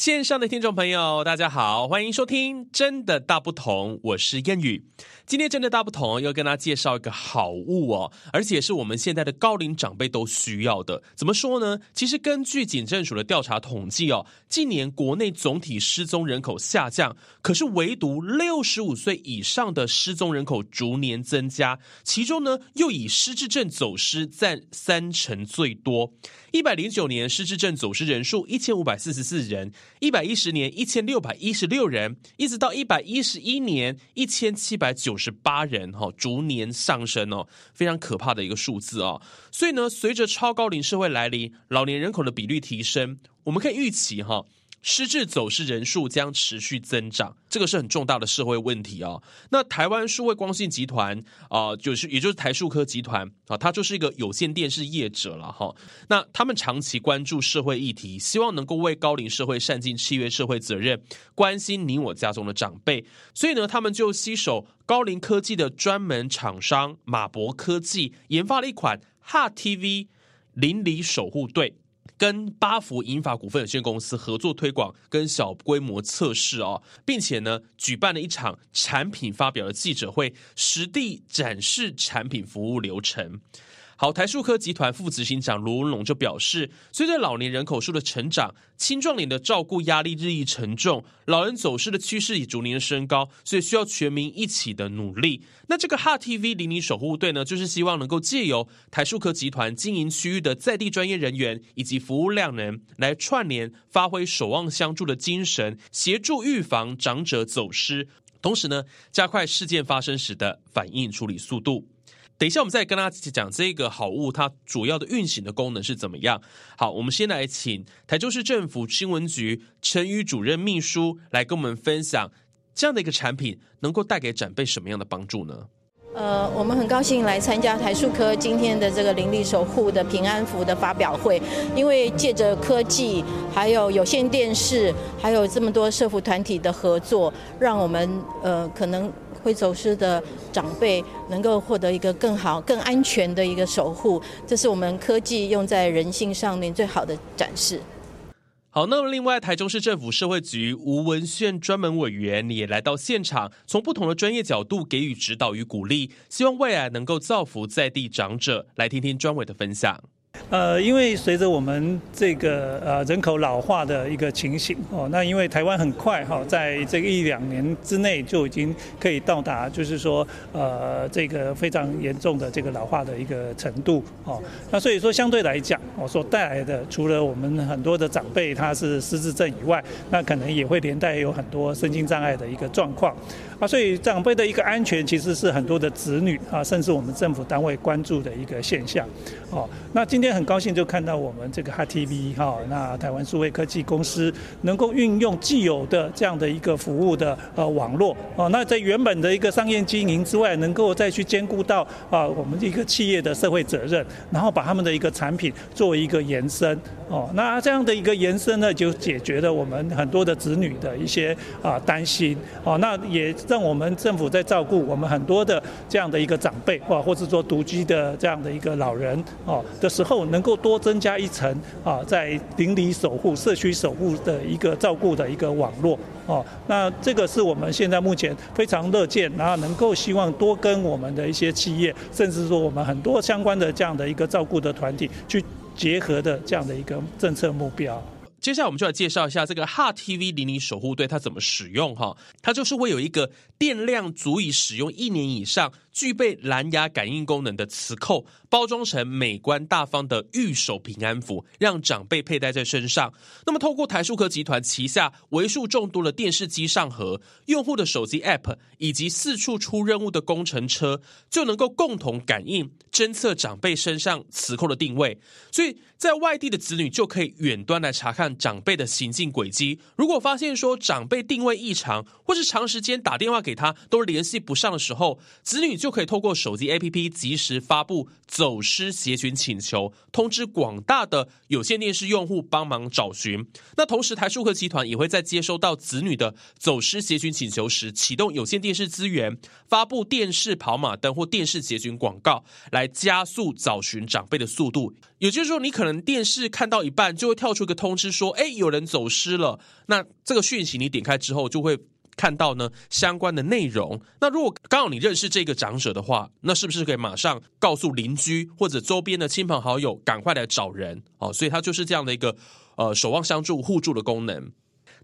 线上的听众朋友，大家好，欢迎收听《真的大不同》，我是燕语。今天真的大不同，要跟大家介绍一个好物哦，而且是我们现在的高龄长辈都需要的。怎么说呢？其实根据警政署的调查统计哦，近年国内总体失踪人口下降，可是唯独六十五岁以上的失踪人口逐年增加，其中呢又以失智症走失占三成最多。一百零九年失智症走失人数一千五百四十四人，一百一十年一千六百一十六人，一直到一百一十一年一千七百九十八人，哈，逐年上升哦，非常可怕的一个数字哦。所以呢，随着超高龄社会来临，老年人口的比率提升，我们可以预期哈。失智走失人数将持续增长，这个是很重大的社会问题哦。那台湾数位光信集团啊、就是也就是台数科集团啊，它就是一个有线电视业者了哈。那他们长期关注社会议题，希望能够为高龄社会善尽契约社会责任，关心你我家中的长辈。所以呢，他们就携手高龄科技的专门厂商马博科技，研发了一款 HTV 邻里守护队。跟巴福银发股份有限公司合作推广跟小规模测试哦，并且呢，举办了一场产品发表的记者会，实地展示产品服务流程。好，台数科集团副执行长卢文龙就表示，随着老年人口数的成长，青壮年的照顾压力日益沉重，老人走失的趋势也逐年升高，所以需要全民一起的努力。那这个 h t v 邻里守护队呢，就是希望能够借由台数科集团经营区域的在地专业人员以及服务量能，来串联发挥守望相助的精神，协助预防长者走失，同时呢，加快事件发生时的反应处理速度。等一下，我们再跟大家讲这个好物，它主要的运行的功能是怎么样。好，我们先来请台中市政府新闻局陈宇主任秘书来跟我们分享这样的一个产品能够带给长辈什么样的帮助呢？呃，我们很高兴来参加台数科今天的这个邻里守护的平安符的发表会，因为借着科技，还有有线电视，还有这么多社福团体的合作，让我们呃可能。会走失的长辈能够获得一个更好、更安全的一个守护，这是我们科技用在人性上面最好的展示。好，那么另外，台中市政府社会局吴文炫专门委员也来到现场，从不同的专业角度给予指导与鼓励，希望未来能够造福在地长者。来听听专委的分享。呃，因为随着我们这个呃人口老化的一个情形哦，那因为台湾很快哈，在这个一两年之内就已经可以到达，就是说呃这个非常严重的这个老化的一个程度哦，那所以说相对来讲，我所带来的除了我们很多的长辈他是失智症以外，那可能也会连带有很多身心障碍的一个状况。啊，所以长辈的一个安全其实是很多的子女啊，甚至我们政府单位关注的一个现象。哦，那今天很高兴就看到我们这个 HeartTV 哈，那台湾数位科技公司能够运用既有的这样的一个服务的呃网络哦，那在原本的一个商业经营之外，能够再去兼顾到啊我们一个企业的社会责任，然后把他们的一个产品作为一个延伸哦，那这样的一个延伸呢，就解决了我们很多的子女的一些啊担心哦，那也。让我们政府在照顾我们很多的这样的一个长辈，或或者说独居的这样的一个老人哦的时候，能够多增加一层啊，在邻里守护、社区守护的一个照顾的一个网络哦。那这个是我们现在目前非常乐见，然后能够希望多跟我们的一些企业，甚至说我们很多相关的这样的一个照顾的团体去结合的这样的一个政策目标。接下来我们就来介绍一下这个 HeartTV 零零守护队它怎么使用哈，它就是会有一个电量足以使用一年以上。具备蓝牙感应功能的磁扣，包装成美观大方的玉手平安符，让长辈佩戴在身上。那么，透过台数科集团旗下为数众多的电视机上盒、用户的手机 App 以及四处出任务的工程车，就能够共同感应、侦测长辈身上磁扣的定位。所以在外地的子女就可以远端来查看长辈的行进轨迹。如果发现说长辈定位异常，或是长时间打电话给他都联系不上的时候，子女就就可以透过手机 APP 及时发布走失协寻请求，通知广大的有线电视用户帮忙找寻。那同时，台数科集团也会在接收到子女的走失协寻请求时，启动有线电视资源，发布电视跑马灯或电视协寻广告，来加速找寻长辈的速度。也就是说，你可能电视看到一半，就会跳出一个通知说：“哎，有人走失了。”那这个讯息你点开之后，就会。看到呢相关的内容，那如果刚好你认识这个长者的话，那是不是可以马上告诉邻居或者周边的亲朋好友，赶快来找人哦？所以它就是这样的一个呃守望相助互助的功能。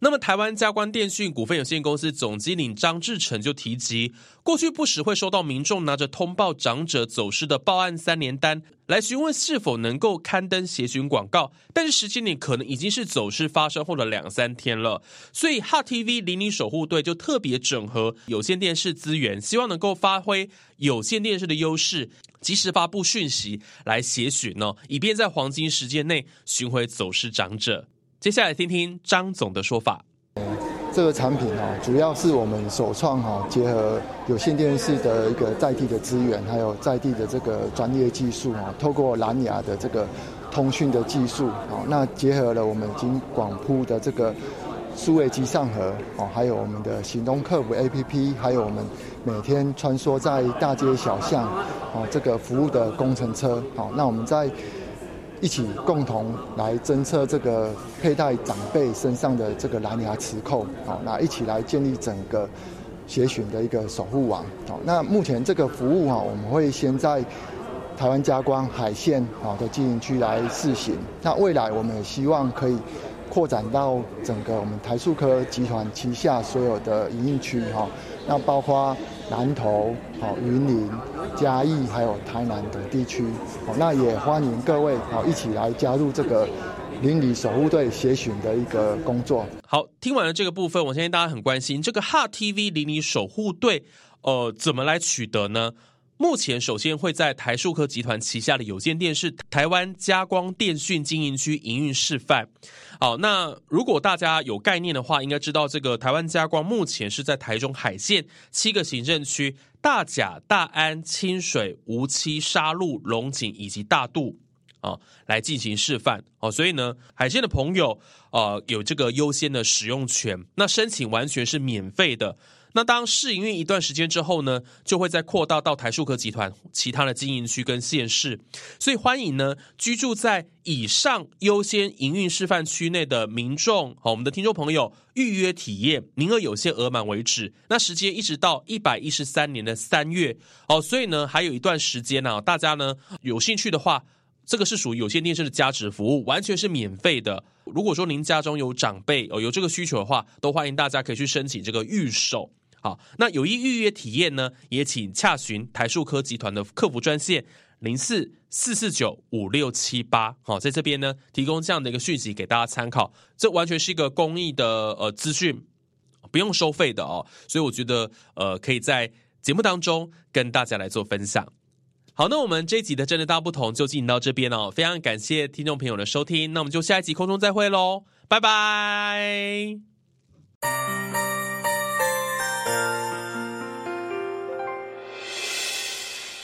那么，台湾佳光电讯股份有限公司总经理张志成就提及，过去不时会收到民众拿着通报长者走失的报案三联单来询问是否能够刊登协寻广告，但是时间点可能已经是走失发生后的两三天了，所以 HOT TV 邻里守护队就特别整合有线电视资源，希望能够发挥有线电视的优势，及时发布讯息来协寻呢，以便在黄金时间内寻回走失长者。接下来听听张总的说法。这个产品哈，主要是我们首创哈，结合有线电视的一个在地的资源，还有在地的这个专业技术哈，透过蓝牙的这个通讯的技术，那结合了我们已经广铺的这个数位机上盒哦，还有我们的行动客服 APP，还有我们每天穿梭在大街小巷哦，这个服务的工程车，好，那我们在。一起共同来侦测这个佩戴长辈身上的这个蓝牙磁扣，好，那一起来建立整个协寻的一个守护网，好，那目前这个服务哈，我们会先在台湾佳光海线好的经营区来试行，那未来我们也希望可以扩展到整个我们台塑科集团旗下所有的营运区哈，那包括。南投、好云林、嘉义，还有台南等地区，好，那也欢迎各位好一起来加入这个邻里守护队协巡的一个工作。好，听完了这个部分，我相信大家很关心这个 HTV 邻里守护队，呃，怎么来取得呢？目前首先会在台数科集团旗下的有线电视台湾加光电讯经营区营运示范。好，那如果大家有概念的话，应该知道这个台湾加光目前是在台中海线七个行政区大甲、大安、清水、梧栖、沙鹿、龙井以及大肚啊来进行示范。哦，所以呢，海线的朋友呃有这个优先的使用权，那申请完全是免费的。那当试营运一段时间之后呢，就会再扩大到台数科集团其他的经营区跟县市，所以欢迎呢居住在以上优先营运示范区内的民众，好，我们的听众朋友预约体验，名额有限，额满为止。那时间一直到一百一十三年的三月，哦，所以呢还有一段时间呢，大家呢有兴趣的话，这个是属于有线电视的加值服务，完全是免费的。如果说您家中有长辈哦有这个需求的话，都欢迎大家可以去申请这个预售。好，那有意预约体验呢，也请洽询台数科集团的客服专线零四四四九五六七八。好，在这边呢，提供这样的一个讯息给大家参考，这完全是一个公益的呃资讯，不用收费的哦，所以我觉得呃可以在节目当中跟大家来做分享。好，那我们这一集的真的大不同就进行到这边哦，非常感谢听众朋友的收听，那我们就下一集空中再会喽，拜拜。